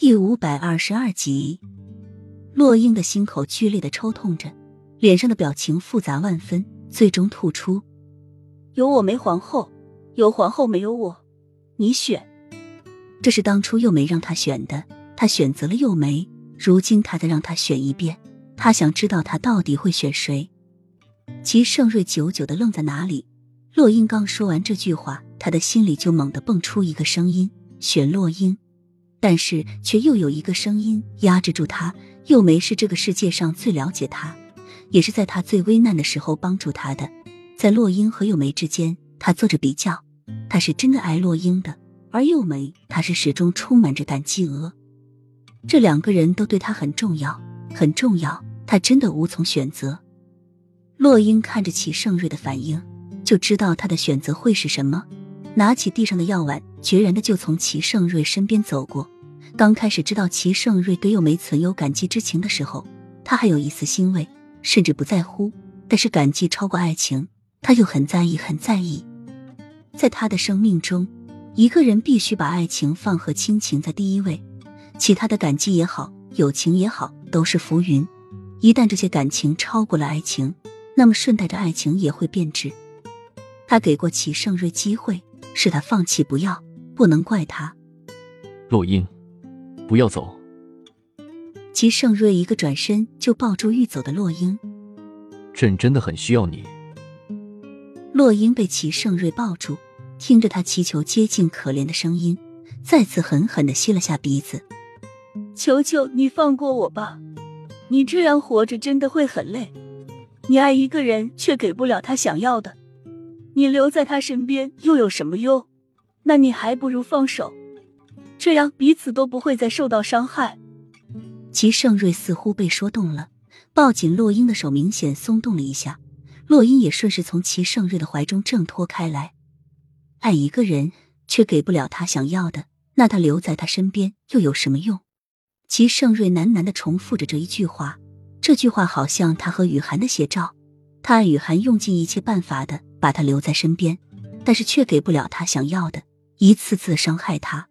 第五百二十二集，洛英的心口剧烈的抽痛着，脸上的表情复杂万分，最终吐出：“有我没皇后，有皇后没有我，你选。”这是当初幼梅让他选的，他选择了幼梅，如今他再让他选一遍，他想知道他到底会选谁。齐盛瑞久久的愣在哪里。洛英刚说完这句话，他的心里就猛地蹦出一个声音：选洛英。但是，却又有一个声音压制住他。幼梅是这个世界上最了解他，也是在他最危难的时候帮助他的。在洛英和幼梅之间，他做着比较。他是真的爱洛英的，而幼梅，他是始终充满着感激额。这两个人都对他很重要，很重要。他真的无从选择。洛英看着齐盛瑞的反应，就知道他的选择会是什么。拿起地上的药碗，决然的就从齐盛瑞身边走过。刚开始知道齐盛瑞对幼梅存有感激之情的时候，他还有一丝欣慰，甚至不在乎。但是感激超过爱情，他又很在意，很在意。在他的生命中，一个人必须把爱情放和亲情在第一位，其他的感激也好，友情也好，都是浮云。一旦这些感情超过了爱情，那么顺带着爱情也会变质。他给过齐盛瑞机会。是他放弃，不要，不能怪他。洛英，不要走。齐盛瑞一个转身就抱住欲走的洛英。朕真的很需要你。洛英被齐盛瑞抱住，听着他祈求接近可怜的声音，再次狠狠的吸了下鼻子。求求你放过我吧，你这样活着真的会很累。你爱一个人，却给不了他想要的。你留在他身边又有什么用？那你还不如放手，这样彼此都不会再受到伤害。齐盛瑞似乎被说动了，抱紧洛英的手明显松动了一下，洛英也顺势从齐盛瑞的怀中挣脱开来。爱一个人却给不了他想要的，那他留在他身边又有什么用？齐盛瑞喃喃的重复着这一句话，这句话好像他和雨涵的写照。他爱雨涵，用尽一切办法的。把他留在身边，但是却给不了他想要的，一次次伤害他。